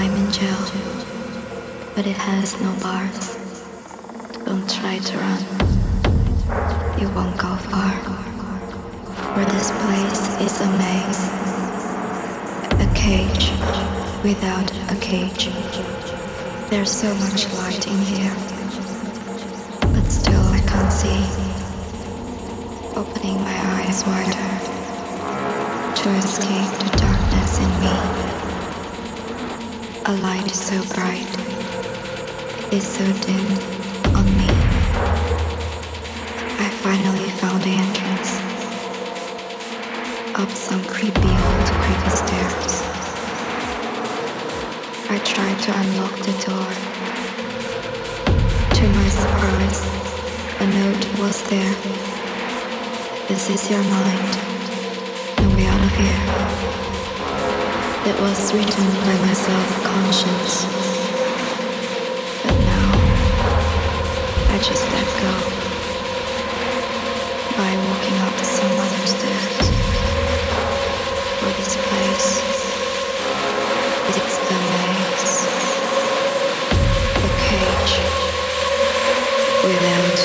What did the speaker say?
I'm in jail, but it has no bars. Don't try to run, you won't go far. For this place is a maze, a cage without a cage. There's so much light in here, but still I can't see. Opening my eyes wider to escape the darkness in me. A light so bright is so dim on me. I finally found the entrance up some creepy old creepy stairs. I tried to unlock the door. To my surprise, a note was there. This is your mind. No way out of here. It was written by my self-conscious. But now, I just let go. By walking up some other stairs. For this place, it's the maze. A cage. Without